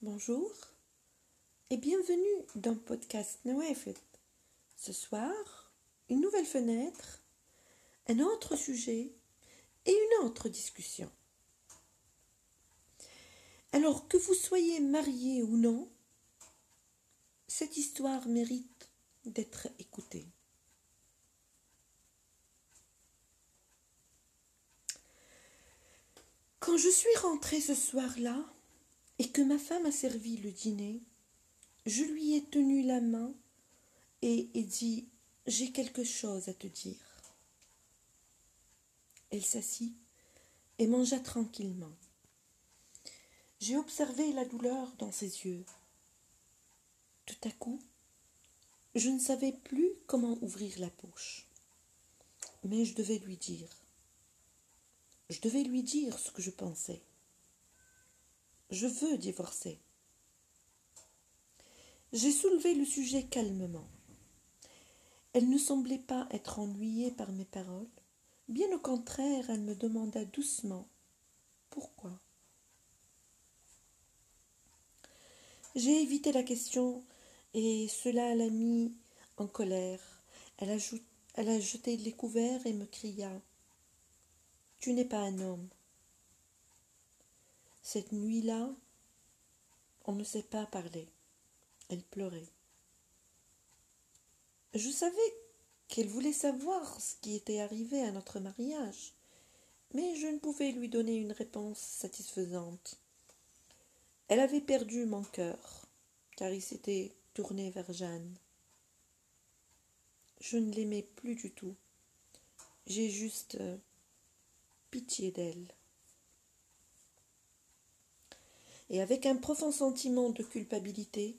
Bonjour et bienvenue dans podcast Nawafet. Ce soir, une nouvelle fenêtre, un autre sujet et une autre discussion. Alors que vous soyez marié ou non, cette histoire mérite d'être écoutée. Quand je suis rentrée ce soir-là et que ma femme a servi le dîner, je lui ai tenu la main et ai dit J'ai quelque chose à te dire. Elle s'assit et mangea tranquillement. J'ai observé la douleur dans ses yeux. Tout à coup, je ne savais plus comment ouvrir la bouche. Mais je devais lui dire. Je devais lui dire ce que je pensais. Je veux divorcer. J'ai soulevé le sujet calmement. Elle ne semblait pas être ennuyée par mes paroles. Bien au contraire, elle me demanda doucement pourquoi? J'ai évité la question et cela l'a mis en colère. Elle a, jeté les couverts et me cria Tu n'es pas un homme. Cette nuit-là, on ne s'est pas parlé. Elle pleurait. Je savais qu'elle voulait savoir ce qui était arrivé à notre mariage, mais je ne pouvais lui donner une réponse satisfaisante. Elle avait perdu mon cœur, car il s'était tourné vers Jeanne. Je ne l'aimais plus du tout. J'ai juste euh, pitié d'elle. Et avec un profond sentiment de culpabilité,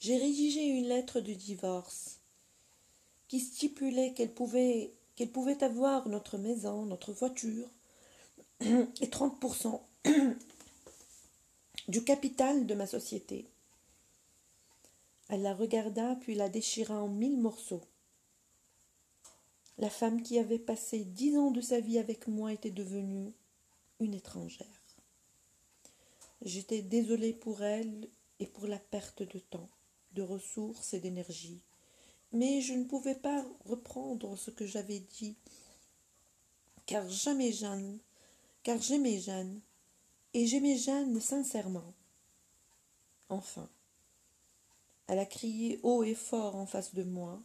j'ai rédigé une lettre de divorce qui stipulait qu'elle pouvait, qu'elle pouvait avoir notre maison, notre voiture et 30% du capital de ma société. Elle la regarda, puis la déchira en mille morceaux. La femme qui avait passé dix ans de sa vie avec moi était devenue une étrangère. J'étais désolée pour elle et pour la perte de temps, de ressources et d'énergie, mais je ne pouvais pas reprendre ce que j'avais dit, car jamais Jeanne, car j'aimais Jeanne, et j'aimais Jeanne sincèrement. Enfin, elle a crié haut et fort en face de moi,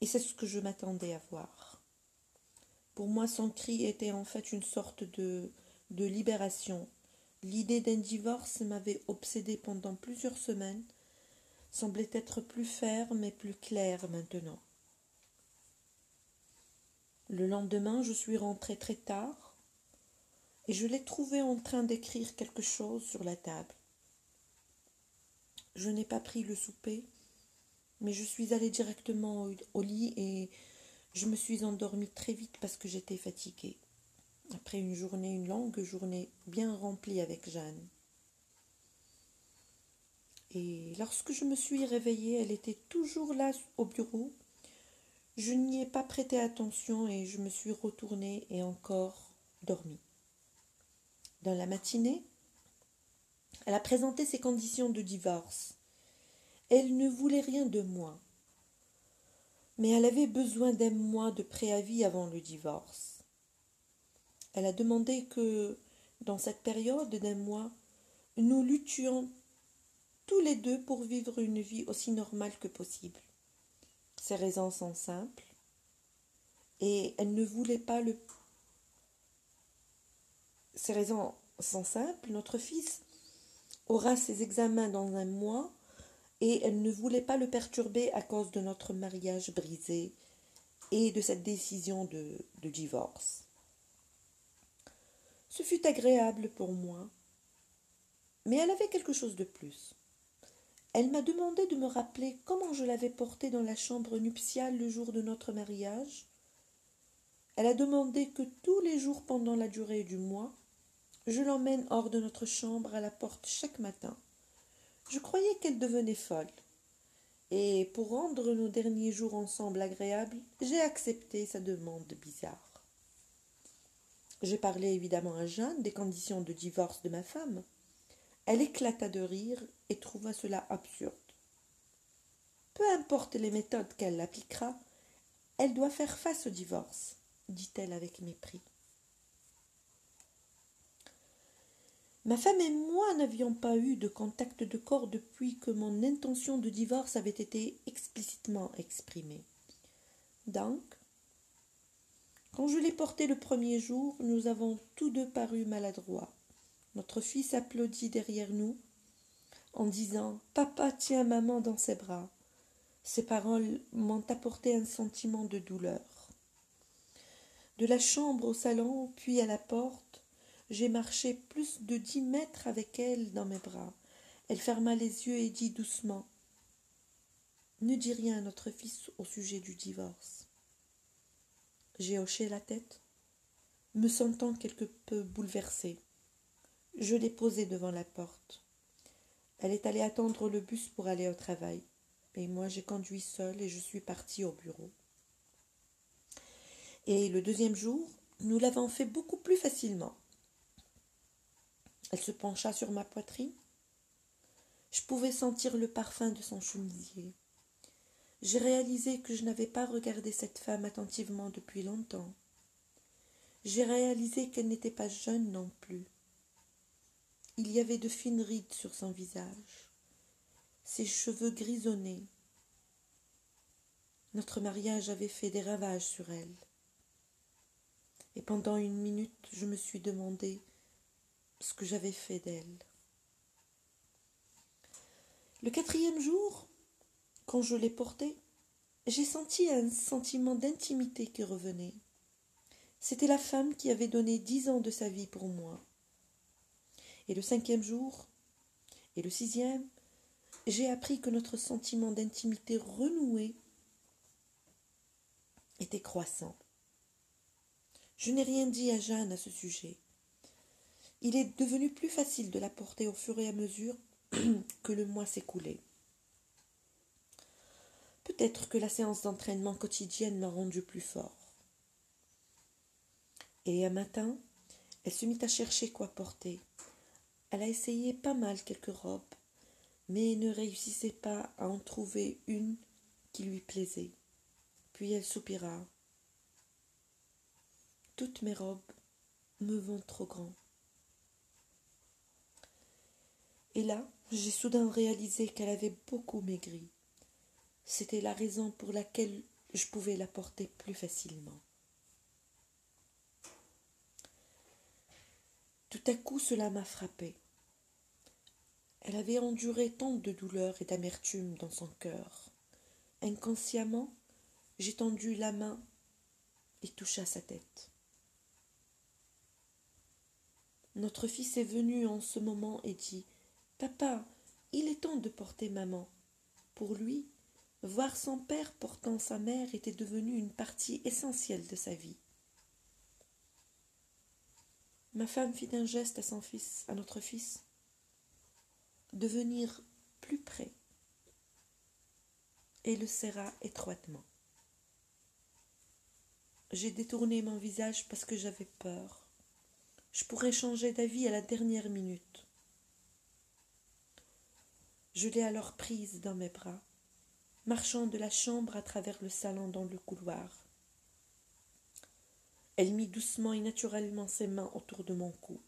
et c'est ce que je m'attendais à voir. Pour moi, son cri était en fait une sorte de, de libération. L'idée d'un divorce m'avait obsédé pendant plusieurs semaines, semblait être plus ferme et plus claire maintenant. Le lendemain, je suis rentrée très tard, et je l'ai trouvé en train d'écrire quelque chose sur la table. Je n'ai pas pris le souper, mais je suis allée directement au, lit et je me suis endormie très vite parce que j'étais fatiguée. Après une journée, une longue journée bien remplie avec Jeanne. Et lorsque je me suis réveillée, elle était toujours là au bureau. Je n'y ai pas prêté attention et je me suis retournée et encore dormi. Dans la matinée, elle a présenté ses conditions de divorce. Elle ne voulait rien de moi. Mais elle avait besoin d'un mois de préavis avant le divorce. Elle a demandé que, dans cette période d'un mois, nous luttions tous les deux pour vivre une vie aussi normale que possible. Ses raisons sont simples, et elle ne voulait pas le ces raisons sont simples. Notre fils aura ses examens dans un mois et elle ne voulait pas le perturber à cause de notre mariage brisé et de cette décision de divorce. Ce fut agréable pour moi, mais elle avait quelque chose de plus. Elle m'a demandé de me rappeler comment je l'avais porté dans la chambre nuptiale le jour de notre mariage. Elle a demandé que tous les jours pendant la durée du mois, je l'emmène hors de notre chambre à la porte chaque matin. Je croyais qu'elle devenait folle. Et pour rendre nos derniers jours ensemble agréables, j'ai accepté sa demande bizarre. J'ai parlé évidemment à Jeanne des conditions de divorce de ma femme. Elle éclata de rire et trouva cela absurde. Peu importe les méthodes qu'elle appliquera, elle doit faire face au divorce, dit-elle avec mépris. Ma femme et moi n'avions pas eu de contact de corps depuis que mon intention de divorce avait été explicitement exprimée. Donc, quand je l'ai porté le premier jour, nous avons tous deux paru maladroits. Notre fils applaudit derrière nous en disant Papa tient maman dans ses bras. Ces paroles m'ont apporté un sentiment de douleur. De la chambre au salon, puis à la porte, j'ai marché plus de dix mètres avec elle dans mes bras. Elle ferma les yeux et dit doucement Ne dis rien à notre fils au sujet du divorce. J'ai hoché la tête, me sentant quelque peu bouleversée. Je l'ai posée devant la porte. Elle est allée attendre le bus pour aller au travail. Et moi j'ai conduit seule et je suis partie au bureau. Et le deuxième jour, nous l'avons fait beaucoup plus facilement. Elle se pencha sur ma poitrine. Je pouvais sentir le parfum de son chemisier. J'ai réalisé que je n'avais pas regardé cette femme attentivement depuis longtemps. J'ai réalisé qu'elle n'était pas jeune non plus. Il y avait de fines rides sur son visage, ses cheveux grisonnés. Notre mariage avait fait des ravages sur elle. Et pendant une minute, je me suis demandé ce que j'avais fait d'elle. Le quatrième jour, quand je l'ai portée, j'ai senti un sentiment d'intimité qui revenait. C'était la femme qui avait donné dix ans de sa vie pour moi. Et le cinquième jour, et le sixième, j'ai appris que notre sentiment d'intimité renouée était croissant. Je n'ai rien dit à Jeanne à ce sujet. Il est devenu plus facile de la porter au fur et à mesure que le mois s'écoulait. Peut-être que la séance d'entraînement quotidienne l'a rendu plus fort. Et un matin, elle se mit à chercher quoi porter. Elle a essayé pas mal quelques robes, mais ne réussissait pas à en trouver une qui lui plaisait. Puis elle soupira. Toutes mes robes me vont trop grand. Et là, j'ai soudain réalisé qu'elle avait beaucoup maigri. C'était la raison pour laquelle je pouvais la porter plus facilement. Tout à coup, cela m'a frappé. Elle avait enduré tant de douleur et d'amertume dans son cœur. Inconsciemment, j'ai tendu la main et toucha sa tête. Notre fils est venu en ce moment et dit Papa, il est temps de porter maman. Pour lui, voir son père portant sa mère était devenu une partie essentielle de sa vie. Ma femme fit un geste à son fils, à notre fils, de venir plus près et le serra étroitement. J'ai détourné mon visage parce que j'avais peur. Je pourrais changer d'avis à la dernière minute. Je l'ai alors prise dans mes bras, marchant de la chambre à travers le salon dans le couloir. Elle mit doucement et naturellement ses mains autour de mon cou.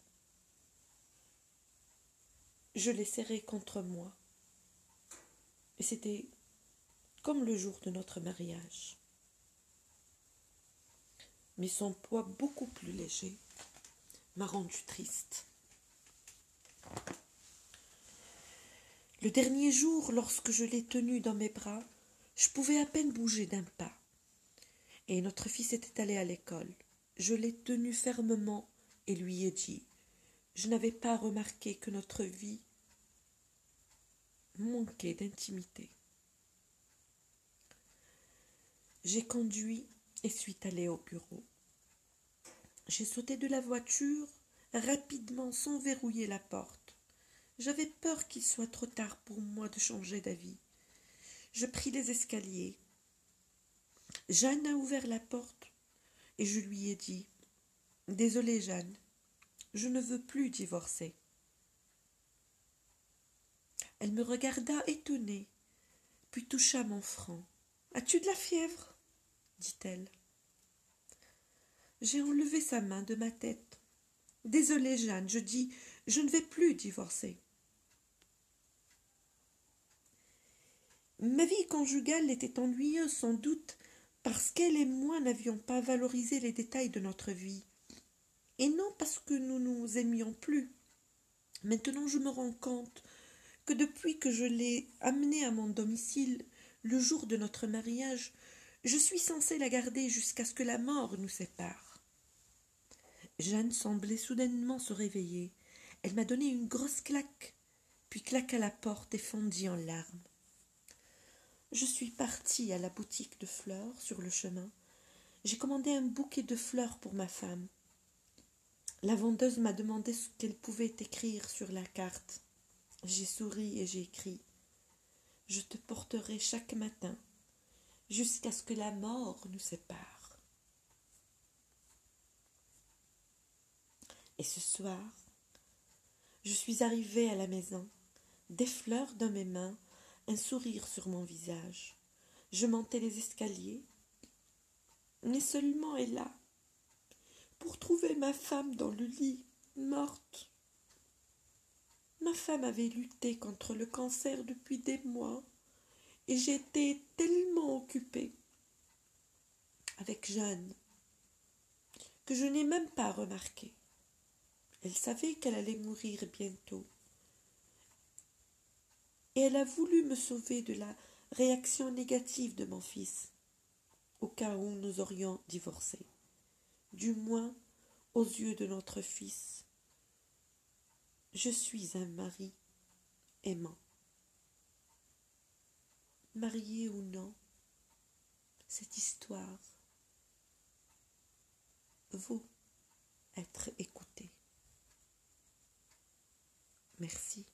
Je l'ai serrée contre moi. Et c'était comme le jour de notre mariage. Mais son poids beaucoup plus léger m'a rendu triste. Le dernier jour, lorsque je l'ai tenu dans mes bras, je pouvais à peine bouger d'un pas. Et notre fils était allé à l'école. Je l'ai tenu fermement et lui ai dit Je n'avais pas remarqué que notre vie manquait d'intimité. J'ai conduit et suis allé au bureau. J'ai sauté de la voiture rapidement sans verrouiller la porte. J'avais peur qu'il soit trop tard pour moi de changer d'avis. Je pris les escaliers. Jeanne a ouvert la porte et je lui ai dit Désolée, Jeanne, je ne veux plus divorcer. Elle me regarda étonnée, puis toucha mon front. As-tu de la fièvre? dit-elle. J'ai enlevé sa main de ma tête. Désolée, Jeanne, je dis, je ne vais plus divorcer. Ma vie conjugale était ennuyeuse sans doute parce qu'elle et moi n'avions pas valorisé les détails de notre vie, et non parce que nous nous aimions plus. Maintenant je me rends compte que depuis que je l'ai amenée à mon domicile le jour de notre mariage, je suis censée la garder jusqu'à ce que la mort nous sépare. Jeanne semblait soudainement se réveiller. Elle m'a donné une grosse claque, puis claqua la porte et fondit en larmes. Je suis partie à la boutique de fleurs sur le chemin. J'ai commandé un bouquet de fleurs pour ma femme. La vendeuse m'a demandé ce qu'elle pouvait écrire sur la carte. J'ai souri et j'ai écrit Je te porterai chaque matin jusqu'à ce que la mort nous sépare. Et ce soir, je suis arrivée à la maison, des fleurs dans mes mains, un sourire sur mon visage. Je montais les escaliers, mais seulement là, pour trouver ma femme dans le lit, morte. Ma femme avait lutté contre le cancer depuis des mois, et j'étais tellement occupée avec Jeanne que je n'ai même pas remarqué. Elle savait qu'elle allait mourir bientôt et elle a voulu me sauver de la réaction négative de mon fils, au cas où nous aurions divorcé, du moins aux yeux de notre fils. Je suis un mari aimant. Marié ou non, cette histoire vaut être écoutée. Merci.